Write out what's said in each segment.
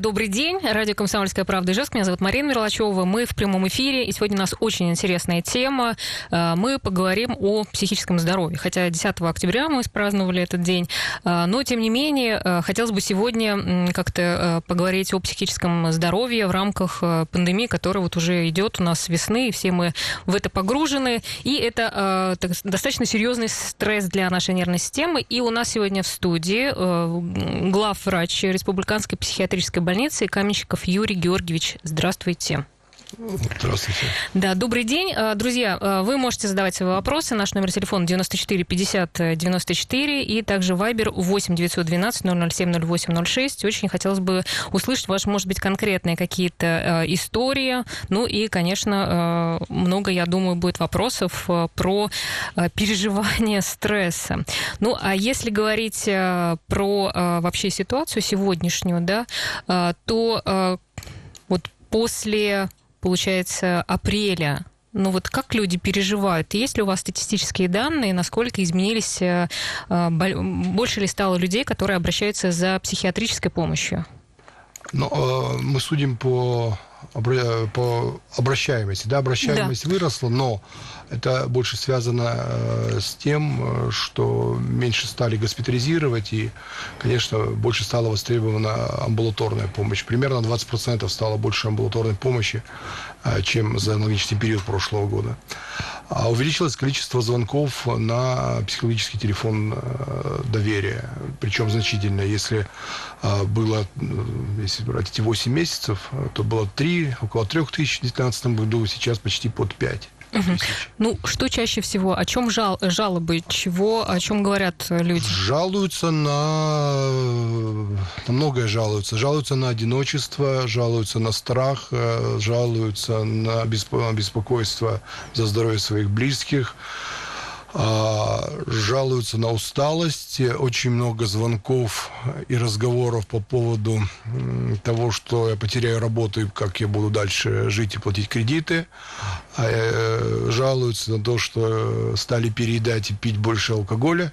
Добрый день. Радио «Комсомольская правда» Ижевск. Меня зовут Марина Мерлачева. Мы в прямом эфире. И сегодня у нас очень интересная тема. Э, мы поговорим о психическом здоровье. Хотя 10 октября мы праздновали этот день. Э, но, тем не менее, э, хотелось бы сегодня как-то поговорить о психическом здоровье в рамках пандемии, которая вот уже идет у нас с весны. И все мы в это погружены. И это достаточно серьезный стресс для нашей нервной системы. И у нас сегодня в студии главврач Республиканской психиатрической больницы Каменщиков Юрий Георгиевич. Здравствуйте. Здравствуйте. Да, добрый день. А, друзья, а, вы можете задавать свои вопросы. Наш номер телефона 94 50 94 и также Viber 8 912 007 08 06. Очень хотелось бы услышать, ваши, может быть, конкретные какие-то а, истории. Ну и, конечно, много, я думаю, будет вопросов про переживание стресса. Ну, а если говорить про вообще ситуацию сегодняшнюю, да, то вот после получается, апреля ну вот как люди переживают? Есть ли у вас статистические данные, насколько изменились, э, э, больше ли стало людей, которые обращаются за психиатрической помощью? Ну, э, мы судим по по обращаемости. Да, обращаемость да. выросла, но это больше связано э, с тем, э, что меньше стали госпитализировать, и, конечно, больше стала востребована амбулаторная помощь. Примерно 20% стало больше амбулаторной помощи, э, чем за аналогичный период прошлого года. А увеличилось количество звонков на психологический телефон доверия, причем значительно. Если было, если брать эти 8 месяцев, то было 3, около 3 тысяч в 2019 году, сейчас почти под 5. Угу. Ну, что чаще всего? О чем жал, жалобы? Чего, о чем говорят люди? Жалуются на... на многое жалуются. Жалуются на одиночество, жалуются на страх, э, жалуются на беспокойство за здоровье своих близких. А, жалуются на усталость, очень много звонков и разговоров по поводу того, что я потеряю работу и как я буду дальше жить и платить кредиты. А, э, жалуются на то, что стали переедать и пить больше алкоголя,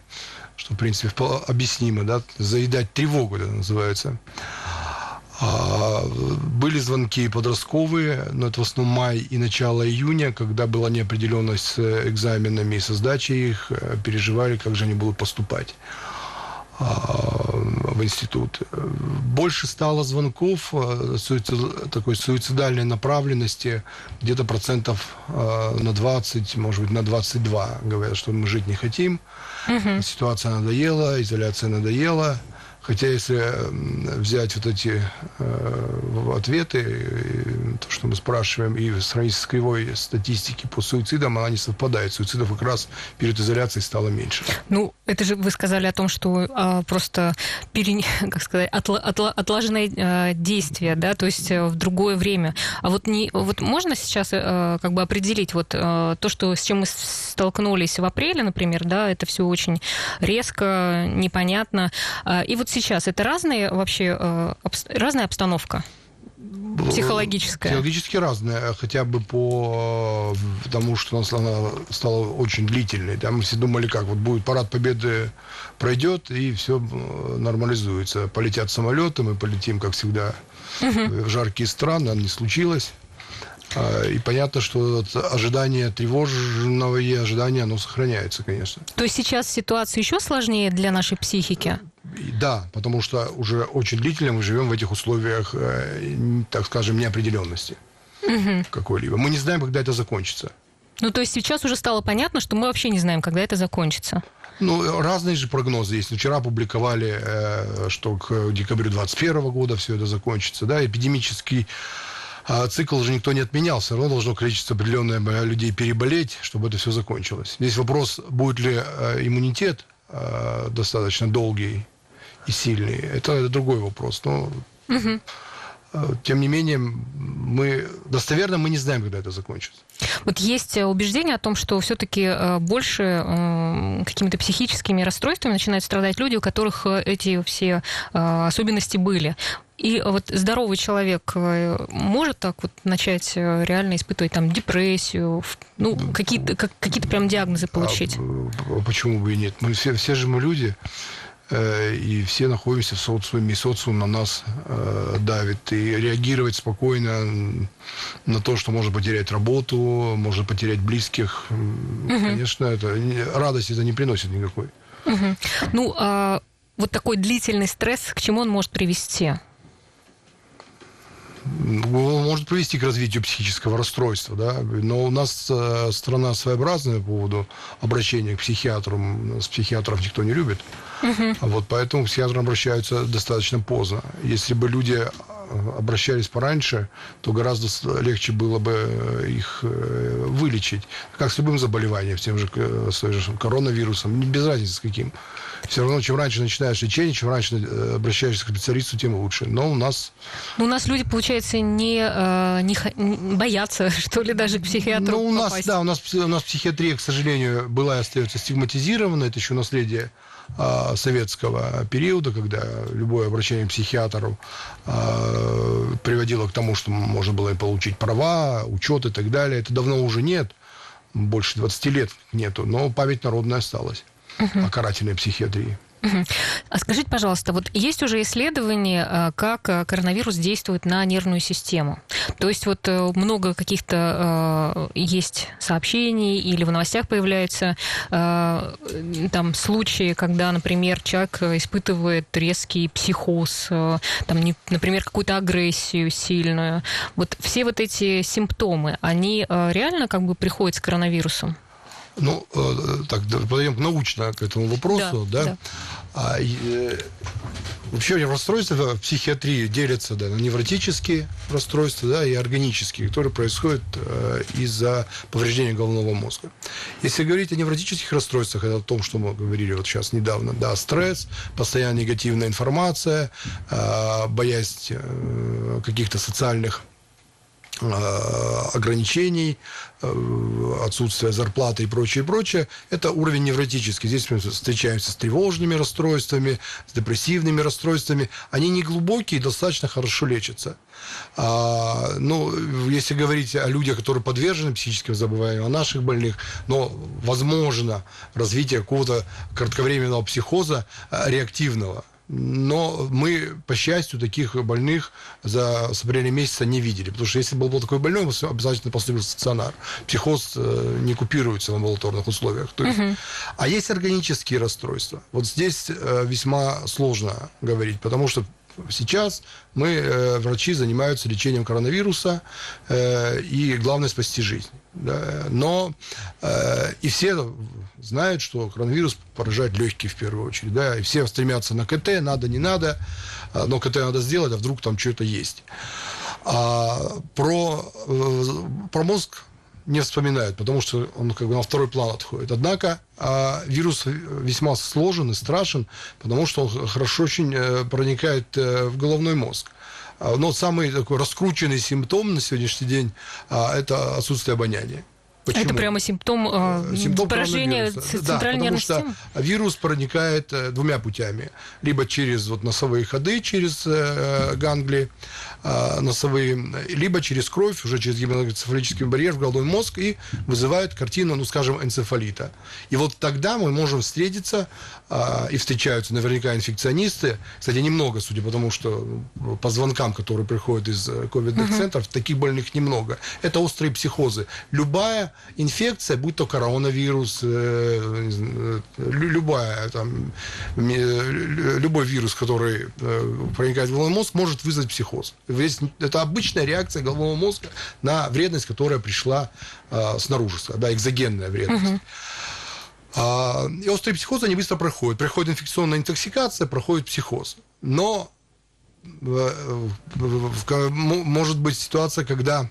что, в принципе, объяснимо, да, заедать тревогу, это называется. А, были звонки подростковые, но это в основном май и начало июня, когда была неопределенность с экзаменами и со сдачей их, э, переживали, как же они будут поступать а, в институт. Больше стало звонков э, такой суицидальной направленности, где-то процентов э, на 20, может быть, на 22. Говорят, что мы жить не хотим, угу. ситуация надоела, изоляция надоела – Хотя если взять вот эти э, ответы, то, что мы спрашиваем, и сравнить с кривой статистики по суицидам, она не совпадает. Суицидов как раз перед изоляцией стало меньше. Ну, это же вы сказали о том, что а, просто пере, как сказать, отла, отла, отлаженное а, действие, да, то есть а, в другое время. А вот, не, вот можно сейчас а, как бы определить вот а, то, что, с чем мы столкнулись в апреле, например, да, это все очень резко, непонятно. А, и вот сейчас? Это разные вообще, э, разная обстановка? Психологическая. Психологически разная, хотя бы по тому, что она стала очень длительной. Да, мы все думали, как вот будет парад победы пройдет, и все э, нормализуется. Полетят самолеты, мы полетим, как всегда, угу. в жаркие страны, а не случилось. А, и понятно, что ожидание тревожного и ожидание, оно сохраняется, конечно. То есть сейчас ситуация еще сложнее для нашей психики? Да, потому что уже очень длительно мы живем в этих условиях, э, так скажем, неопределенности угу. какой-либо. Мы не знаем, когда это закончится. Ну, то есть сейчас уже стало понятно, что мы вообще не знаем, когда это закончится. Ну, разные же прогнозы есть. Вчера опубликовали, э, что к декабрю 2021 года все это закончится. Да, эпидемический а цикл же никто не отменял, все равно должно количество определенное людей переболеть, чтобы это все закончилось. Здесь вопрос, будет ли э, иммунитет достаточно долгий и сильный. Это другой вопрос. Но угу. тем не менее, мы достоверно мы не знаем, когда это закончится. Вот есть убеждение о том, что все-таки э, больше э, какими-то психическими расстройствами начинают страдать люди, у которых эти все особенности были. И вот здоровый человек может так вот начать реально испытывать там депрессию, ну, какие-то как, какие прям диагнозы получить? А, почему бы и нет? Мы все, все же мы люди, э, и все находимся в социуме, и социум на нас э, давит. И реагировать спокойно на то, что можно потерять работу, можно потерять близких, угу. конечно, это радости это не приносит никакой. Угу. Ну, а вот такой длительный стресс, к чему он может привести? Может привести к развитию психического расстройства, да, но у нас э, страна своеобразная по поводу обращения к психиатру, с психиатров никто не любит, uh-huh. вот поэтому к психиатрам обращаются достаточно поздно. Если бы люди обращались пораньше, то гораздо легче было бы э, их вылечить, как с любым заболеванием, с тем же, с той же коронавирусом, без разницы с каким все равно, чем раньше начинаешь лечение, чем раньше э, обращаешься к специалисту, тем лучше. Но у нас... Но у нас люди, получается, не, э, не, не боятся, что ли, даже к психиатру Ну, у нас, попасть. да, у нас, у нас психиатрия, к сожалению, была и остается стигматизирована. Это еще наследие а, советского периода, когда любое обращение к психиатру а, приводило к тому, что можно было и получить права, учет и так далее. Это давно уже нет. Больше 20 лет нету, но память народная осталась угу. о карательной психиатрии. А скажите, пожалуйста, вот есть уже исследования, э, как э, коронавирус действует на нервную систему? То есть вот э, много каких-то есть сообщений или в новостях появляются там случаи, когда, например, человек испытывает резкий психоз, там, например, какую-то агрессию сильную. Вот все вот эти симптомы, они реально как бы приходят с коронавирусом? Ну, э, так, подойдем научно к этому вопросу, да. да? да. А, э, вообще расстройства в психиатрии делятся да, на невротические расстройства да, и органические, которые происходят э, из-за повреждения головного мозга. Если говорить о невротических расстройствах, это о том, что мы говорили вот сейчас недавно, да, стресс, постоянно негативная информация, э, боязнь э, каких-то социальных ограничений, э, отсутствие зарплаты и прочее, прочее, это уровень невротический. Здесь мы встречаемся с тревожными расстройствами, с депрессивными расстройствами. Они не глубокие достаточно хорошо лечатся. А, ну, если говорить о людях, которые подвержены психическим заболеваниям, о наших больных, но возможно развитие какого-то кратковременного психоза э, реактивного но мы, по счастью, таких больных за с апреля месяца не видели. Потому что если был, был такой больной, мы обязательно поступили в стационар. Психоз э, не купируется в амбулаторных условиях. То есть, угу. А есть органические расстройства. Вот здесь э, весьма сложно говорить, потому что Сейчас мы, э, врачи, занимаются лечением коронавируса, э, и главное спасти жизнь. Да. Но э, и все знают, что коронавирус поражает легкие в первую очередь. Да, и все стремятся на КТ, надо, не надо, э, но КТ надо сделать, а вдруг там что-то есть. А про, э, про мозг не вспоминают, потому что он как бы на второй план отходит. Однако а, вирус весьма сложен и страшен, потому что он хорошо очень э, проникает э, в головной мозг. А, но самый такой раскрученный симптом на сегодняшний день а, это отсутствие обоняния. Почему? Это прямо симптом, э, симптом поражения центральной да, потому что вирус проникает э, двумя путями. Либо через вот, носовые ходы, через э, гангли э, носовые, либо через кровь, уже через гематоэнцефалический барьер в головной мозг и вызывает картину, ну, скажем, энцефалита. И вот тогда мы можем встретиться, э, и встречаются наверняка инфекционисты, кстати, немного, судя по тому, что ну, по звонкам, которые приходят из э, ковидных центров, таких больных немного. Это острые психозы. Любая инфекция, будь то коронавирус, э, э, любая, там, любой вирус, который э, проникает в головной мозг, может вызвать психоз. Это обычная реакция головного мозга на вредность, которая пришла снаружи, да, экзогенная вредность. Угу. А, и острые психозы, они быстро проходят. Проходит инфекционная интоксикация, проходит психоз. Но может быть ситуация, когда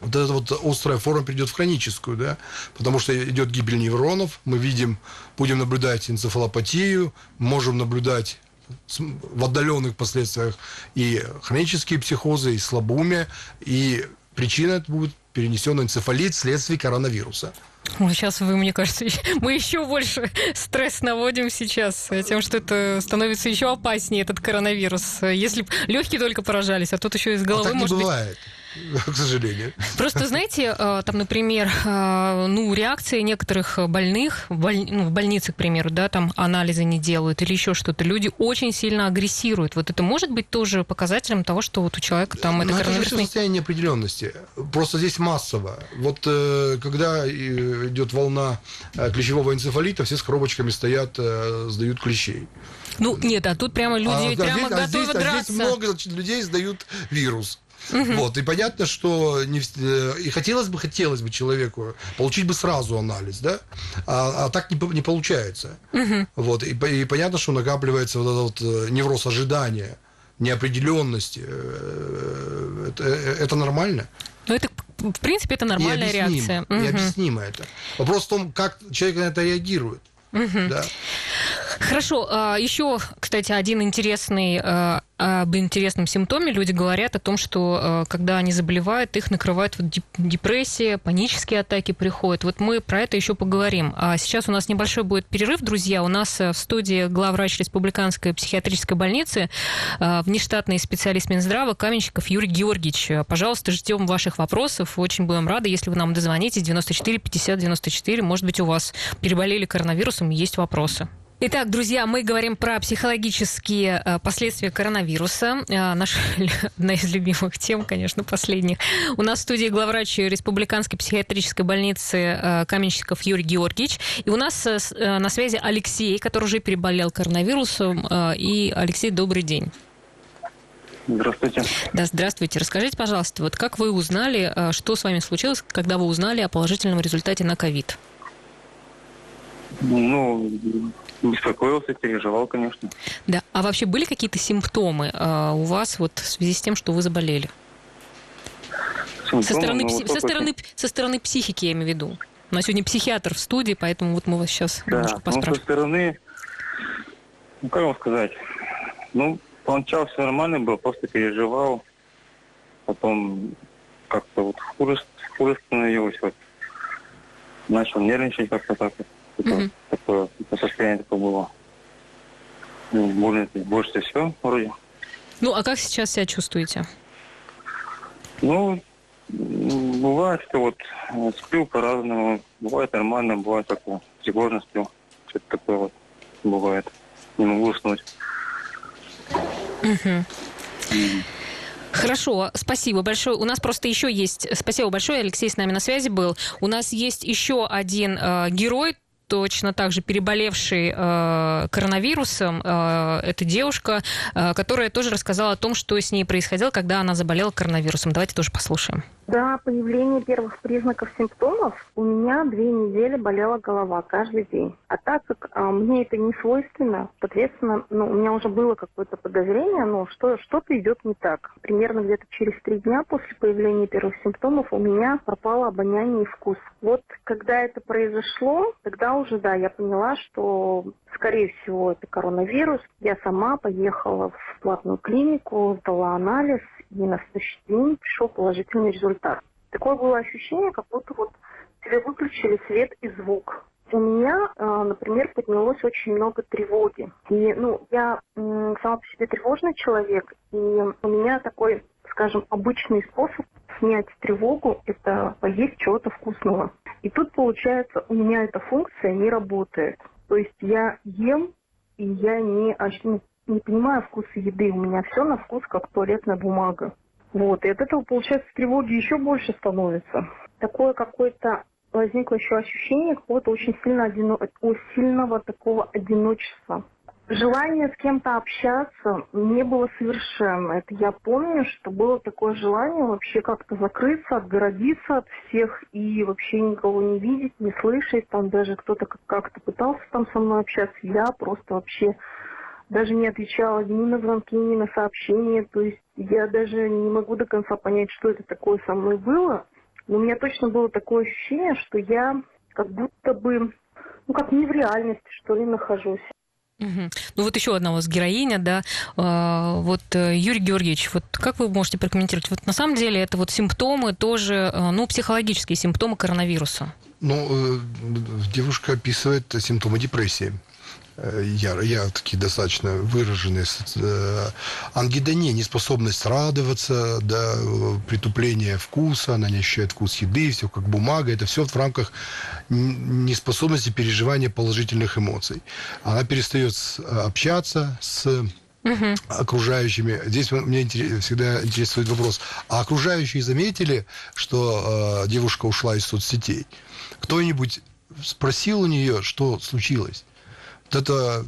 вот эта вот острая форма придет в хроническую, да, потому что идет гибель нейронов, мы видим, будем наблюдать энцефалопатию, можем наблюдать в отдаленных последствиях и хронические психозы, и слабоумие, и причина это будет перенесенный энцефалит вследствие коронавируса. Сейчас вы, мне кажется, мы еще больше стресс наводим сейчас тем, что это становится еще опаснее, этот коронавирус. Если легкие только поражались, а тут еще из головы а так может не бывает. быть к сожалению. Просто, знаете, э, там, например, э, ну, реакции некоторых больных, боль, ну, в больнице, к примеру, да, там анализы не делают или еще что-то, люди очень сильно агрессируют. Вот это может быть тоже показателем того, что вот у человека там это коронавирусный... Это состояние неопределенности. Просто здесь массово. Вот э, когда идет волна клещевого энцефалита, все с коробочками стоят, сдают клещей. Ну, нет, а тут прямо люди а, прямо а здесь, готовы а здесь, драться. А здесь много людей сдают вирус. Угу. Вот, и понятно, что не, э, и хотелось бы, хотелось бы человеку получить бы сразу анализ, да, а, а так не, не получается. Угу. Вот, и, и понятно, что накапливается вот этот вот э, невроз ожидания, неопределенности. Э, это, это нормально. Ну, это, в принципе, это нормальная реакция. Необъяснимо угу. это. Вопрос в том, как человек на это реагирует. Угу. Да. Хорошо. А, Еще, кстати, один интересный об интересном симптоме люди говорят о том, что а, когда они заболевают, их накрывает вот депрессия, панические атаки приходят. Вот мы про это еще поговорим. А сейчас у нас небольшой будет перерыв, друзья. У нас в студии главврач Республиканской психиатрической больницы, внештатный специалист Минздрава Каменщиков Юрий Георгиевич. Пожалуйста, ждем ваших вопросов. Очень будем рады, если вы нам дозвонитесь 94 50 94. Может быть, у вас переболели коронавирусом, есть вопросы. Итак, друзья, мы говорим про психологические э, последствия коронавируса. Э, наша одна из любимых тем, конечно, последних. У нас в студии главврач Республиканской психиатрической больницы э, Каменщиков Юрий Георгиевич. И у нас на связи Алексей, который уже переболел коронавирусом. И, Алексей, добрый день. Здравствуйте. Да, здравствуйте. Расскажите, пожалуйста, вот как вы узнали, что с вами случилось, когда вы узнали о положительном результате на ковид? Ну, Беспокоился, переживал, конечно. Да. А вообще были какие-то симптомы э, у вас вот в связи с тем, что вы заболели? Симптомы, со стороны, ну, пси- со, стороны, со стороны психики, я имею в виду. У нас сегодня психиатр в студии, поэтому вот мы вас сейчас да, немножко поспрашиваем. Ну, со стороны, ну, как вам сказать, ну, поначалу все нормально было, просто переживал. Потом как-то вот хуже, хуже становилось. Вот. Начал нервничать как-то так вот. Угу. Такое, состояние такое было. Ну, больше, больше все вроде. Ну, а как сейчас себя чувствуете? Ну, бывает, что вот э, сплю по-разному. Бывает нормально, бывает такое. Тревожно сплю. Что-то такое вот бывает. Не могу уснуть. Угу. Хорошо, спасибо большое. У нас просто еще есть... Спасибо большое, Алексей с нами на связи был. У нас есть еще один э, герой точно так же переболевший э, коронавирусом. Э, это девушка, э, которая тоже рассказала о том, что с ней происходило, когда она заболела коронавирусом. Давайте тоже послушаем. До появления первых признаков симптомов у меня две недели болела голова каждый день. А так как а, мне это не свойственно, соответственно, ну, у меня уже было какое-то подозрение, ну, что что-то идет не так. Примерно где-то через три дня после появления первых симптомов у меня пропало обоняние и вкус. Вот когда это произошло, тогда уже, да, я поняла, что, скорее всего, это коронавирус. Я сама поехала в платную клинику, сдала анализ, и на следующий день пришел положительный результат. Такое было ощущение, как будто вот тебе выключили свет и звук. У меня, э, например, поднялось очень много тревоги. И, ну, я сама по себе тревожный человек, и у меня такой, скажем, обычный способ снять тревогу – это поесть чего-то вкусного. И тут, получается, у меня эта функция не работает. То есть я ем, и я не, ну, не понимаю вкуса еды. У меня все на вкус, как туалетная бумага. Вот, и от этого, получается, тревоги еще больше становится. Такое какое-то возникло еще ощущение какого-то очень сильно одино... сильного такого одиночества. Желание с кем-то общаться не было совершенно. Это я помню, что было такое желание вообще как-то закрыться, отгородиться от всех и вообще никого не видеть, не слышать. Там даже кто-то как-то пытался там со мной общаться. Я просто вообще даже не отвечала ни на звонки, ни на сообщения. То есть я даже не могу до конца понять, что это такое со мной было. Но у меня точно было такое ощущение, что я как будто бы, ну как не в реальности, что ли, нахожусь. Угу. Ну вот еще одна у вас героиня, да, а, вот э, Юрий Георгиевич, вот как вы можете прокомментировать? Вот на самом деле это вот симптомы тоже, э, ну, психологические симптомы коронавируса. Ну, э, девушка описывает симптомы депрессии. Э, я, я такие достаточно выраженные. Э, ангидония, неспособность радоваться, да, притупление вкуса, она не ощущает вкус еды, все как бумага. Это все в рамках неспособности переживания положительных эмоций. Она перестает общаться с угу. окружающими. Здесь мне всегда интересует вопрос, а окружающие заметили, что э, девушка ушла из соцсетей? Кто-нибудь спросил у нее, что случилось? Вот это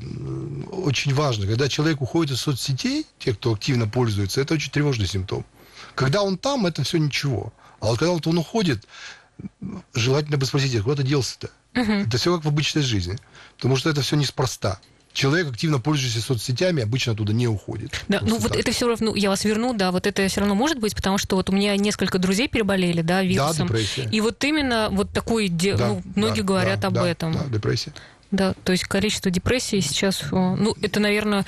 очень важно. Когда человек уходит из соцсетей, те, кто активно пользуется, это очень тревожный симптом. Когда он там, это все ничего. А вот когда вот он уходит, желательно бы спросить, куда ты делся-то? Угу. Это все как в обычной жизни. Потому что это все неспроста человек, активно пользующийся соцсетями, обычно туда не уходит. Да, ну вот так. это все равно, я вас верну, да, вот это все равно может быть, потому что вот у меня несколько друзей переболели, да, вирусом. Да, депрессия. И вот именно вот такой, да, ну, многие да, говорят да, об да, этом. Да, депрессия. Да, то есть количество депрессии сейчас, ну, это, наверное,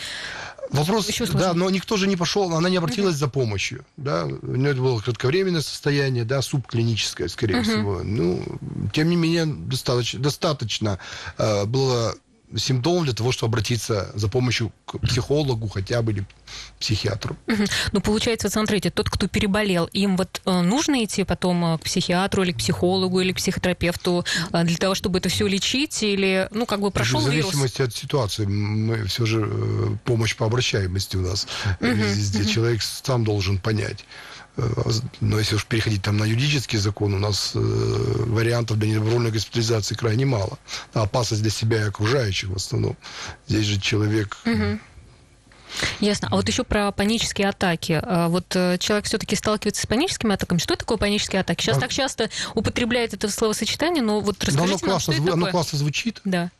Вопрос, Еще да, но никто же не пошел, она не обратилась uh-huh. за помощью, да, у нее было кратковременное состояние, да, субклиническое, скорее uh-huh. всего. Ну, тем не менее, достаточно, достаточно э, было симптом для того, чтобы обратиться за помощью к психологу хотя бы или психиатру. Ну, получается, смотрите, тот, кто переболел, им вот э, нужно идти потом э, к психиатру или к психологу или к психотерапевту э, для того, чтобы это все лечить, или, ну, как бы прошел вирус? В зависимости вирус? от ситуации. Мы все же помощь по обращаемости у нас везде. Человек сам должен понять. Но если уж переходить там на юридический закон, у нас э, вариантов для недобровольной госпитализации крайне мало. А опасность для себя и окружающих в основном. Здесь же человек... Угу. Ясно. А вот еще про панические атаки. А вот э, человек все-таки сталкивается с паническими атаками. Что такое панические атаки? Сейчас а... так часто употребляют это словосочетание, но вот расскажите но оно классно, нам, что оно классно звучит. Да.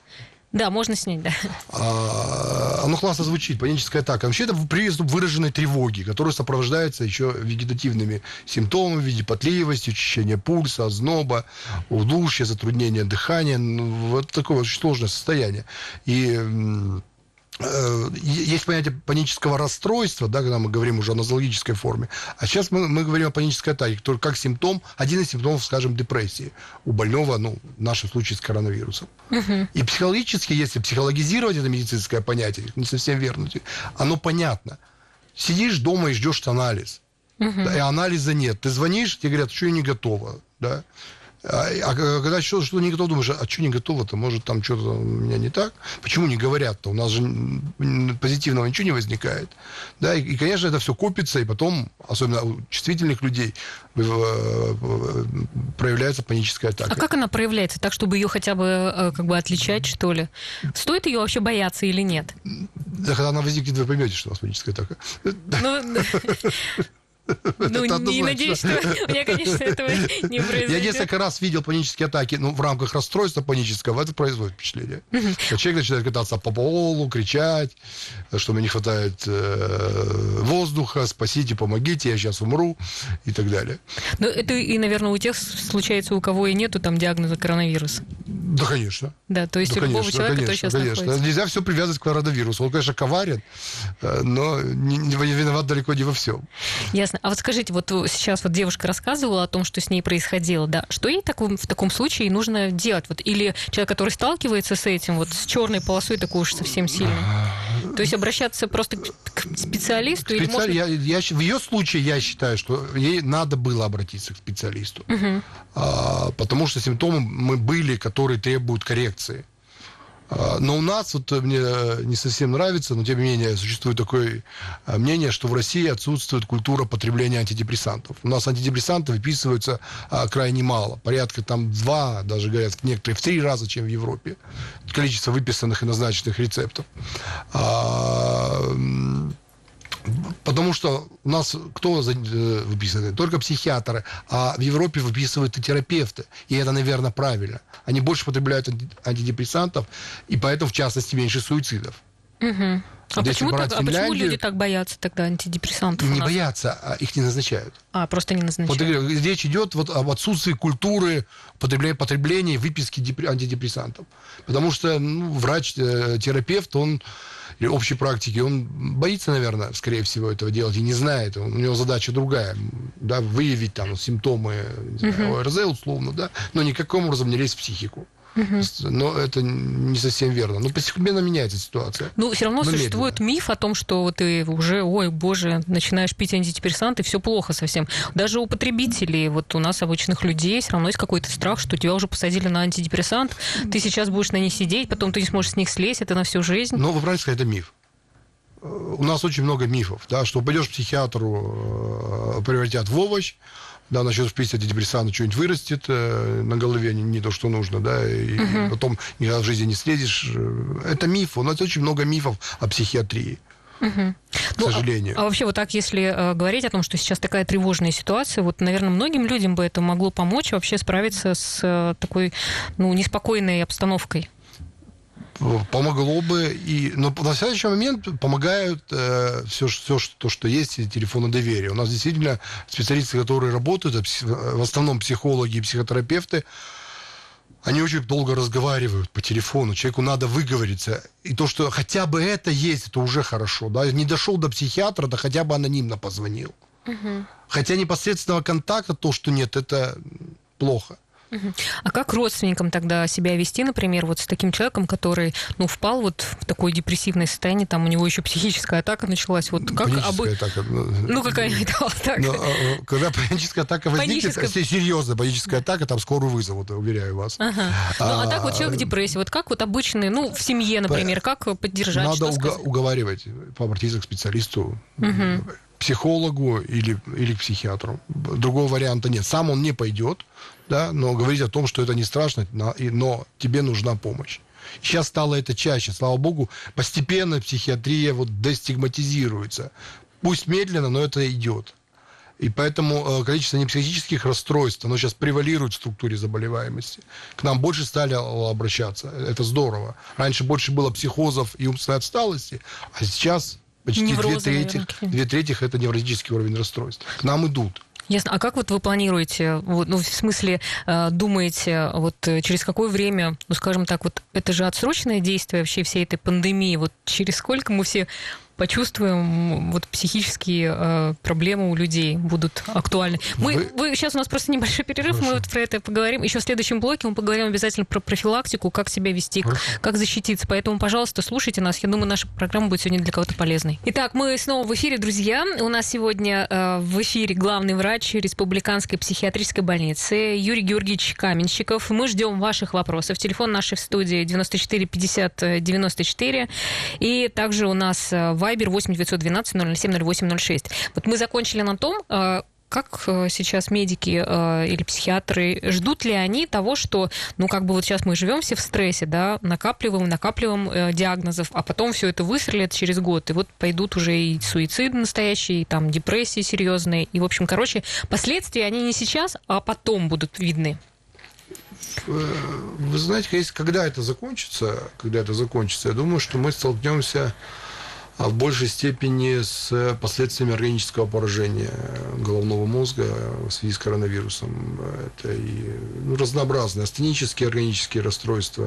Да, можно снять, да. А, оно классно звучит, паническая атака. Вообще это приступ выраженной тревоги, который сопровождается еще вегетативными симптомами в виде потливости, учащения пульса, озноба, удушья, затруднения дыхания. Ну, вот такое очень сложное состояние. И есть понятие панического расстройства, да, когда мы говорим уже о нозологической форме, а сейчас мы, мы говорим о панической атаке, который как симптом, один из симптомов, скажем, депрессии у больного, ну, в нашем случае с коронавирусом. Угу. И психологически, если психологизировать это медицинское понятие, не совсем верно, оно понятно. Сидишь дома и ждешь анализ, угу. да, и анализа нет. Ты звонишь, тебе говорят, что я не готова, да. А, а когда что, что не готов, думаешь, а что не готово-то? Может, там что-то у меня не так? Почему не говорят-то? У нас же позитивного ничего не возникает. Да, и, и, конечно, это все копится, и потом, особенно у чувствительных людей, проявляется паническая атака. А как она проявляется? Так, чтобы ее хотя бы э, как бы отличать, что ли? Стоит ее вообще бояться или нет? Да, когда она возникнет, вы поймете, что у нас паническая атака. Ну, Ну, не надеюсь, что у меня, конечно, этого не произойдет. Я несколько раз видел панические атаки, ну, в рамках расстройства панического, это производит впечатление. Человек начинает кататься по полу, кричать, что мне не хватает э, воздуха, спасите, помогите, я сейчас умру и так далее. Ну, это и, наверное, у тех случается, у кого и нету там диагноза коронавирус. Да, конечно. Да, то есть да, у любого конечно, человека, конечно, сейчас конечно. Нельзя все привязывать к коронавирусу. Он, конечно, коварен, э, но не, не виноват далеко не во всем. Ясно. А вот скажите, вот сейчас вот девушка рассказывала о том, что с ней происходило, да, что ей так, в таком случае нужно делать? Вот, или человек, который сталкивается с этим, вот с черной полосой такой уж совсем сильно? То есть обращаться просто к специалисту? Специали... Или можно... я, я, в ее случае я считаю, что ей надо было обратиться к специалисту. Угу. А, потому что симптомы мы были, которые требуют коррекции. А, но у нас, вот мне не совсем нравится, но тем не менее существует такое а, мнение, что в России отсутствует культура потребления антидепрессантов. У нас антидепрессанты выписываются а, крайне мало, порядка там два, даже говорят некоторые в три раза, чем в Европе. Количество выписанных и назначенных рецептов. Потому что у нас кто э, выписывает? Только психиатры. А в Европе выписывают и терапевты. И это, наверное, правильно. Они больше потребляют антидепрессантов, и поэтому, в частности, меньше суицидов. Угу. А, почему, так, а почему люди так боятся тогда антидепрессантов? Не боятся, а их не назначают. А, просто не назначают. Вот, речь идет вот об отсутствии культуры потребления, потребления выписки антидепрессантов. Потому что ну, врач-терапевт, он или общей практики, он боится, наверное, скорее всего, этого делать и не знает. У него задача другая, да, выявить там симптомы знаю, ОРЗ условно, да, но никаким образом не лезть в психику. Но это не совсем верно. Но постепенно меняется ситуация. Ну, все равно Но существует медленно. миф о том, что ты уже, ой, боже, начинаешь пить антидепрессанты, все плохо совсем. Даже у потребителей, вот у нас обычных людей, все равно есть какой-то страх, что тебя уже посадили на антидепрессант, ты сейчас будешь на них сидеть, потом ты не сможешь с них слезть, это на всю жизнь. Но вы правильно сказали, это миф. Э, У нас очень много мифов, да, что пойдешь к психиатру, э, превратят в овощ, да, начнешь пить антидепрессанты, что-нибудь вырастет э, на голове, не, не то, что нужно, да, и потом никогда в жизни не слезешь. Э, Это миф, у нас очень много мифов о психиатрии. К Ну, а- сожалению. А, вообще вот так, если э, говорить о том, что сейчас такая тревожная ситуация, вот, наверное, многим людям бы это могло помочь вообще справиться с э, такой, ну, неспокойной обстановкой. Помогло бы. И, но на настоящий момент помогают э, все, все что, то, что есть, и телефоны доверия. У нас действительно специалисты, которые работают, а пси- в основном психологи и психотерапевты, они очень долго разговаривают по телефону. Человеку надо выговориться. И то, что хотя бы это есть, это уже хорошо. Да? Не дошел до психиатра, да хотя бы анонимно позвонил. Хотя непосредственного контакта, то, что нет, это плохо. А как родственникам тогда себя вести, например, вот с таким человеком, который, ну, впал вот в такое депрессивное состояние, там у него еще психическая атака началась, вот как Паническая обы- атака. Ну, какая-нибудь атака. Но, а, когда паническая атака возникнет, Паническая- если серьезная паническая атака, там скорую вызовут, уверяю вас. Ага. Ну, а так вот человек в депрессии, вот как вот обычный, ну, в семье, например, как поддержать, Надо сказать? уговаривать, обратиться к специалисту, психологу или, или к психиатру. Другого варианта нет. Сам он не пойдет, да, но говорить о том, что это не страшно, но тебе нужна помощь. Сейчас стало это чаще, слава богу, постепенно психиатрия вот дестигматизируется. Пусть медленно, но это идет. И поэтому э, количество непсихических расстройств, оно сейчас превалирует в структуре заболеваемости. К нам больше стали э, обращаться. Это здорово. Раньше больше было психозов и умственной отсталости, а сейчас почти две Неврозы, трети, наверное, какие-нибудь. две трети это невротический уровень расстройств. К нам идут. Ясно. А как вот вы планируете, вот, ну, в смысле, э, думаете, вот э, через какое время, ну, скажем так, вот это же отсроченное действие вообще всей этой пандемии, вот через сколько мы все почувствуем, вот психические э, проблемы у людей будут актуальны. Мы, Вы- вы... сейчас у нас просто небольшой перерыв, мы Хорошо. вот про это поговорим. Еще в следующем блоке мы поговорим обязательно про профилактику, как себя вести, Хорошо. как защититься. Поэтому, пожалуйста, слушайте нас. Я думаю, наша программа будет сегодня для кого-то полезной. Итак, мы снова в эфире, друзья. У нас сегодня э, в эфире главный врач Республиканской психиатрической больницы Юрий Георгиевич Каменщиков. Мы ждем ваших вопросов. Телефон нашей в студии 94 50 94. И также у нас э, Viber 8 912 007 08 06. Вот мы закончили на том, э, как э, сейчас медики э, или психиатры ждут ли они того, что, ну, как бы вот сейчас мы живем все в стрессе, да, накапливаем, накапливаем диагнозов, а потом все это выстрелит через год, и вот пойдут уже и суициды настоящие, и там депрессии серьезные, и, в общем, короче, последствия, они не сейчас, а потом будут видны. Вы знаете, когда это закончится, когда это закончится, я думаю, что мы столкнемся а, в большей степени с последствиями органического поражения головного мозга в связи с коронавирусом. Это и ну, разнообразные астенические органические расстройства,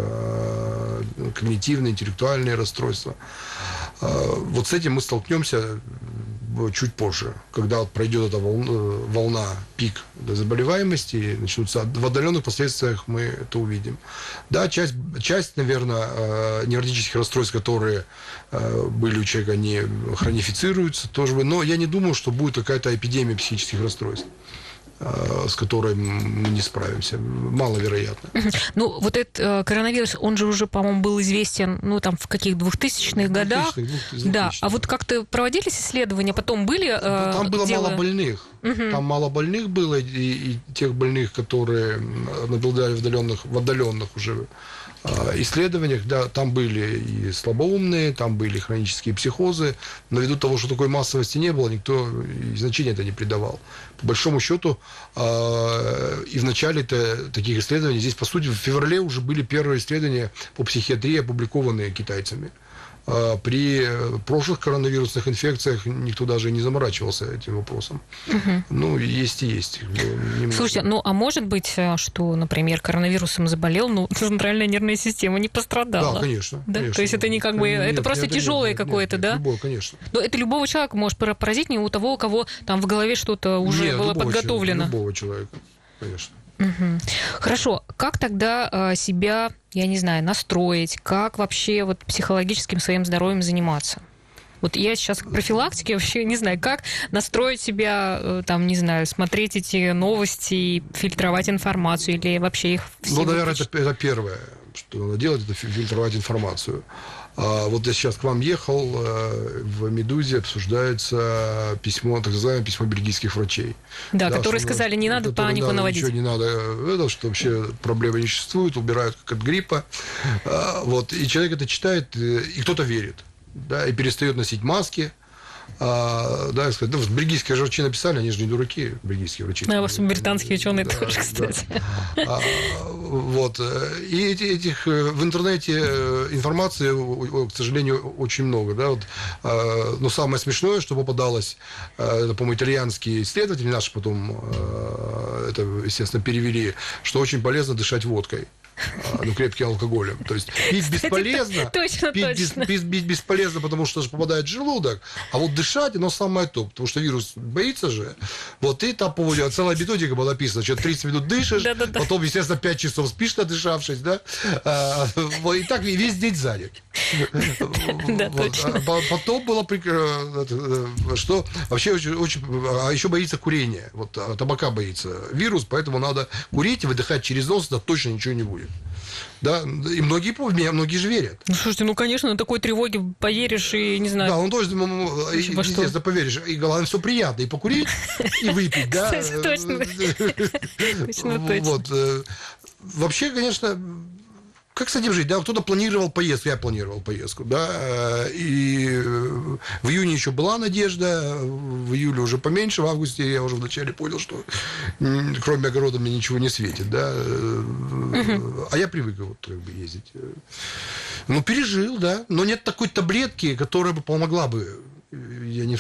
когнитивные, интеллектуальные расстройства. Э, Вот с этим мы столкнемся чуть позже, когда пройдет эта волна, волна пик заболеваемости, начнутся в отдаленных последствиях мы это увидим. Да, часть, часть наверное, э, невротических расстройств, которые э, были у человека, они хронифицируются тоже, но я не думаю, что будет какая-то эпидемия психических расстройств э, с которой мы не справимся. Маловероятно. Ну, вот этот э, коронавирус, он же уже, по-моему, был известен, ну, там, в каких 2000-х годах. 2000-х, двух- Да, 2000-х. а вот как-то проводились исследования, потом были э, Там было дело- мало больных. Там мало больных было, и, и тех больных, которые наблюдали в отдаленных, в отдаленных уже исследованиях, да, там были и слабоумные, там были хронические психозы, но ввиду того, что такой массовости не было, никто и значения это не придавал. По большому счету, а, и в начале таких исследований, здесь, по сути, в феврале уже были первые исследования по психиатрии, опубликованные китайцами. А, при прошлых коронавирусных инфекциях никто даже не заморачивался этим вопросом. Угу. Ну, есть и есть. Слушайте, ну а может быть, э, что, например, коронавирусом заболел, ну, центральная нервная система не пострадала? Да, конечно. Да? конечно. То есть это не как бы, нет, это просто нет, тяжелое какое-то, да? Любое, конечно. Но это любого человека может поразить, не у того, у кого там в голове что-то уже нет, было подготовлено. Человека, любого человека, конечно. Угу. Хорошо. Как тогда э, себя, я не знаю, настроить? Как вообще вот психологическим своим здоровьем заниматься? Вот я сейчас к профилактике вообще не знаю, как настроить себя, э, там, не знаю, смотреть эти новости, фильтровать информацию или вообще их Ну, наверное, это, это первое, что надо делать, это фильтровать информацию. А вот я сейчас к вам ехал, э, в «Медузе» обсуждается письмо, так называемое письмо бельгийских врачей. Да, да которые сказали, не надо которые, панику да, наводить. Ничего не надо, это, что вообще проблемы не существует, убирают как от гриппа. А, вот, и человек это читает, э, и кто-то верит, да, и перестает носить маски, а, да, сказать, ну, бельгийские врачи написали, они же не дураки, бельгийские врачи. Да, в британские ученые да, тоже, кстати. Да. А, вот. И эти, этих э, в интернете э, информации, к сожалению, очень много. Да, вот. А, но самое смешное, что попадалось, э, это, по-моему, итальянские исследователи наши потом это, естественно, перевели, что очень полезно дышать водкой. А, ну, крепким алкоголем. То есть пить бесполезно. Точно, пить, точно. Без, пить бесполезно, потому что же попадает в желудок. А вот дышать, оно самое то, потому что вирус боится же. Вот и там, по целая методика была написана, что 30 минут дышишь, да, да, да. потом, естественно, 5 часов спишь, надышавшись, да? А, и так весь день занят. Да, точно. А потом было, э, э, что вообще очень, очень, а еще боится курения. Вот табака боится вирус, поэтому надо курить и выдыхать через нос, да точно ничего не будет. Да, и многие, меня многие же верят. Ну, слушайте, ну, конечно, на такой тревоге поверишь и, не знаю... Да, он тоже, естественно, поверишь. И, главное, все приятно. И покурить, и выпить, да. Точно. Точно, точно. Вот. Э, вообще, конечно, как с этим жить? Да, кто-то планировал поездку, я планировал поездку, да, э, и э, в июне еще была надежда, в июле уже поменьше, в августе я уже вначале понял, что кроме огорода мне ничего не светит, да, угу. а я привык вот как бы ездить. Ну, пережил, да, но нет такой таблетки, которая бы помогла бы я не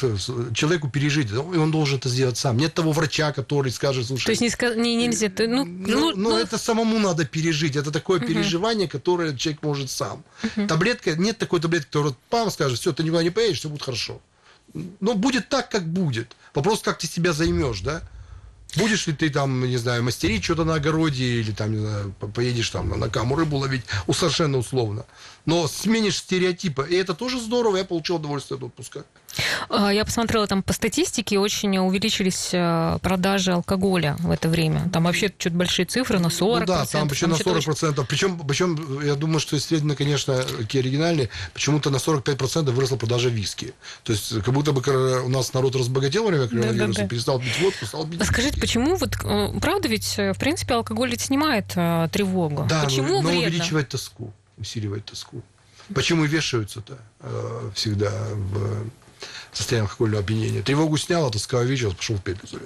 человеку пережить, и он должен это сделать сам. Нет того врача, который скажет, слушай... То есть не, не, нельзя... Ну, ну, ну, ну, это самому надо пережить. Это такое угу. переживание, которое человек может сам. Угу. Таблетка... Нет такой таблетки, которая пам скажет, все, ты никуда не поедешь, все будет хорошо. Но будет так, как будет. Вопрос, как ты себя займешь, да? Будешь ли ты там, не знаю, мастерить что-то на огороде или там, не знаю, поедешь там на каму рыбу ловить, у совершенно условно. Но сменишь стереотипы, и это тоже здорово, я получил удовольствие от отпуска. А, я посмотрела там по статистике, очень увеличились э, продажи алкоголя в это время. Там вообще чуть большие цифры, на 40%. Ну да, там почти на 40%. Очень... Причем, причем, я думаю, что исследования, конечно, такие оригинальные, почему-то на 45% выросла продажа виски. То есть, как будто бы у нас народ разбогател во время коронавируса, да, да, да. перестал пить водку, стал пить а Скажите, почему, вот, э, правда ведь, э, в принципе, алкоголь ведь снимает тревогу? Да, почему но, но увеличивает тоску, усиливает тоску. Почему вешаются-то э, всегда в состояние алкогольного опьянения. Тревогу снял, а тоска увеличилась, пошел в пятницу.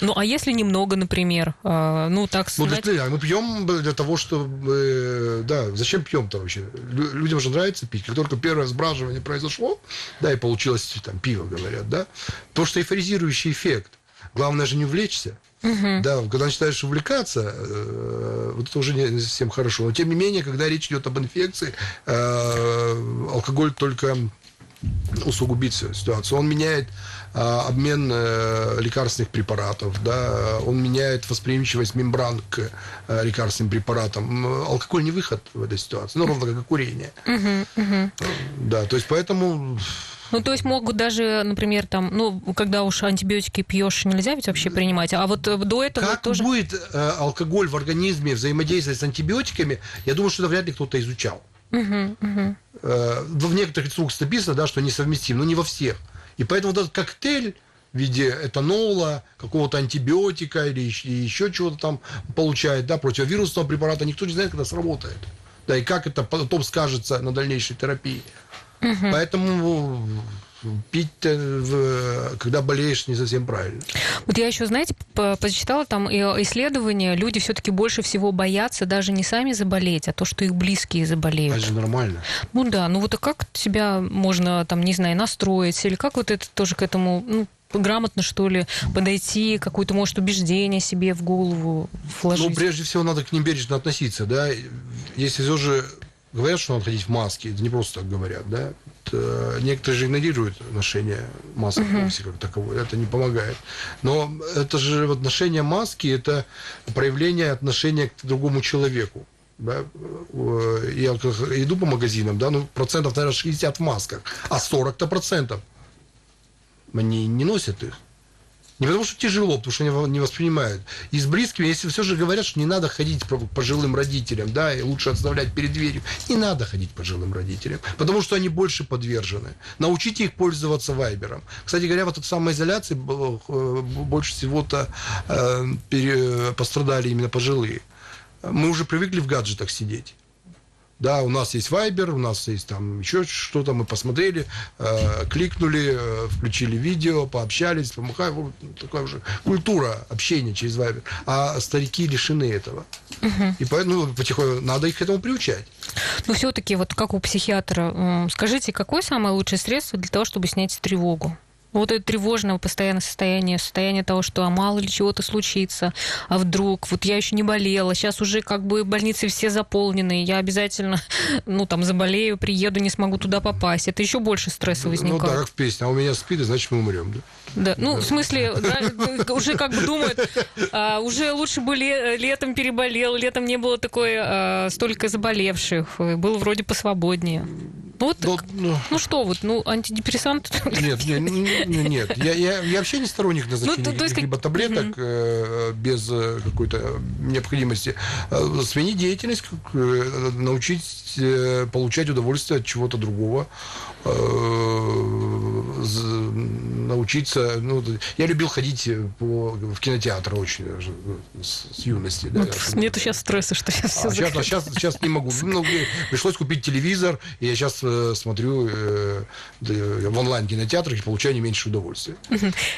Ну, а если немного, например, э, ну, так Ну, для, для, мы пьем для того, чтобы... Да, зачем пьем-то вообще? Людям же нравится пить. Как только первое сбраживание произошло, да, и получилось там пиво, говорят, да, то, что эйфоризирующий эффект. Главное же не увлечься. Угу. Да, когда начинаешь увлекаться, э, вот это уже не совсем хорошо. Но тем не менее, когда речь идет об инфекции, э, алкоголь только усугубить ситуацию. Он меняет а, обмен а, лекарственных препаратов, да, он меняет восприимчивость мембран к а, лекарственным препаратам. Алкоголь не выход в этой ситуации, ну, ровно как и курение. Угу, угу. Да, то есть поэтому... Ну, то есть могут даже, например, там, ну, когда уж антибиотики пьешь, нельзя ведь вообще принимать, а вот до этого как тоже... будет э, алкоголь в организме взаимодействовать с антибиотиками, я думаю, что это вряд ли кто-то изучал. Угу, угу. В некоторых инструкциях написано, да, что несовместим, но не во всех. И поэтому этот коктейль в виде этанола, какого-то антибиотика или еще чего-то там получает, да, противовирусного препарата, никто не знает, когда сработает. Да, и как это потом скажется на дальнейшей терапии. Угу. Поэтому пить когда болеешь не совсем правильно. Вот я еще, знаете, почитала там исследования, люди все-таки больше всего боятся даже не сами заболеть, а то, что их близкие заболеют. Это же нормально. Ну да, ну вот а как себя можно, там, не знаю, настроить, или как вот это тоже к этому, ну, грамотно, что ли, подойти, какое-то, может, убеждение себе в голову вложить? Ну, прежде всего, надо к ним бережно относиться, да. Если все же говорят, что надо ходить в маске, это не просто так говорят, да. Это, некоторые же игнорируют ношение масок uh-huh. вовсе как таковой, это не помогает. Но это же в отношение маски, это проявление отношения к другому человеку. Да, я иду по магазинам, да, ну, процентов, наверное, 60 в масках, а 40-то процентов они не носят их. Не потому что тяжело, потому что они не воспринимают. И с близкими, если все же говорят, что не надо ходить по пожилым родителям, да, и лучше оставлять перед дверью, не надо ходить по пожилым родителям, потому что они больше подвержены. Научите их пользоваться вайбером. Кстати говоря, вот от самоизоляции э, больше всего-то э, пострадали именно пожилые. Мы уже привыкли в гаджетах сидеть. Да, у нас есть Viber, у нас есть там еще что-то, мы посмотрели, э, кликнули, э, включили видео, пообщались, помахали. Вот такая уже культура общения через Viber. А старики лишены этого. Угу. И поэтому ну, потихоньку надо их к этому приучать. Ну, все-таки, вот как у психиатра, скажите, какое самое лучшее средство для того, чтобы снять тревогу? Вот это тревожное постоянное состояние, состояние того, что а мало ли чего-то случится, а вдруг, вот я еще не болела, сейчас уже как бы больницы все заполнены, я обязательно, ну, там, заболею, приеду, не смогу туда попасть. Это еще больше стресса возникает. Ну, да, как в песне, а у меня спит, и значит мы умрем, да? Да, ну, да. в смысле, да, уже как бы думают, а, уже лучше бы летом переболел, летом не было такой а, столько заболевших, было вроде посвободнее. Ну, вот, ну, ну, ну что вот, ну антидепрессант? Нет, нет, нет, я, я, я вообще не сторонник назначения ну, то, есть, либо таблеток угу. э, без э, какой-то необходимости. Э, сменить деятельность, э, научить э, получать удовольствие от чего-то другого. Э, научиться. Ну, я любил ходить по, в кинотеатр очень э, с, с юности. Да, вот нету сейчас стресса, что сейчас все сейчас, а сейчас, сейчас не могу. Ну, пришлось купить телевизор, и я сейчас э, смотрю э, в онлайн-кинотеатрах и получаю не меньше удовольствия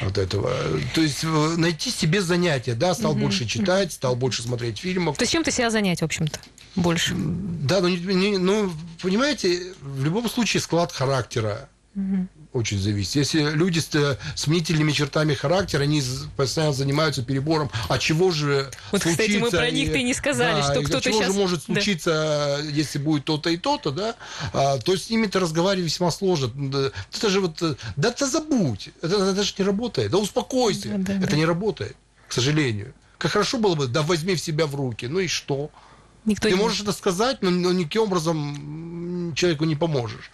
от этого. То есть э, найти себе занятие, да, стал больше читать, стал больше смотреть фильмов. То есть чем ты себя занять, в общем-то, больше? Да, ну, не, ну, понимаете, в любом случае склад характера. Очень зависит. Если люди с, э, с мнительными чертами характера, они постоянно занимаются перебором, а чего же Вот, случится, кстати, мы про них-то и не сказали, да, что кто-то чего сейчас... же может случиться, да. если будет то-то и то-то, да, а, то с ними-то разговаривать весьма сложно. Это же вот, э, да это забудь, это, это же не работает, да успокойся, да, да, это да. не работает, к сожалению. Как хорошо было бы, да возьми в себя в руки, ну и что? Никто Ты не... можешь это сказать, но, но никаким образом человеку не поможешь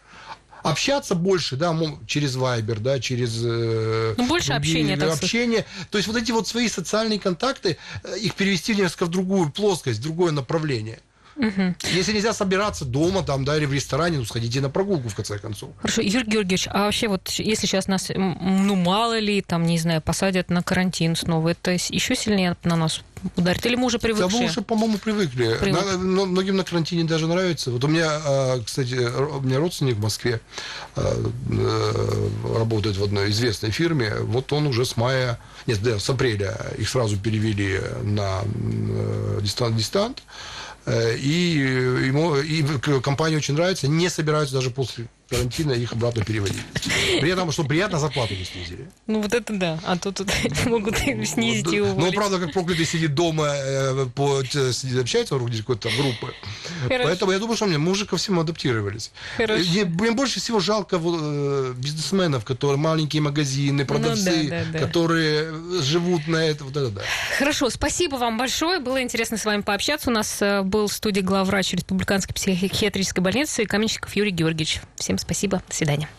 общаться больше, да, через Viber, да, через... Э, ну, больше общения, так общение. То есть вот эти вот свои социальные контакты, э, их перевести несколько в другую плоскость, в другое направление. Угу. Если нельзя собираться дома там, да, или в ресторане, ну, сходите на прогулку, в конце концов. Хорошо, Юрий Георгиевич, а вообще вот если сейчас нас, ну, мало ли, там, не знаю, посадят на карантин снова, это еще сильнее на нас ударит? Или мы уже привыкли? Да, мы уже, по-моему, привыкли. Привык. На, на, многим на карантине даже нравится. Вот у меня, а, кстати, у меня родственник в Москве а, э, работает в одной известной фирме. Вот он уже с мая, нет, да, с апреля их сразу перевели на дистант-дистант. Э, и ему и компании очень нравится, не собираются даже после карантина их обратно переводить. При этом, что приятно, зарплату не снизили. Ну, вот это да. А то тут могут снизить и уволить. Ну, правда, как проклятый сидит дома, э, по, общается в руке какой-то группы. Поэтому я думаю, что мне, мы уже ко всему адаптировались. Мне больше всего жалко э, бизнесменов, которые маленькие магазины, продавцы, ну, да, да, да. которые живут на это. Вот это да. Хорошо, спасибо вам большое. Было интересно с вами пообщаться. У нас э, был в студии главврач Республиканской психиатрической больницы Каменщиков Юрий Георгиевич. Всем спасибо. До свидания.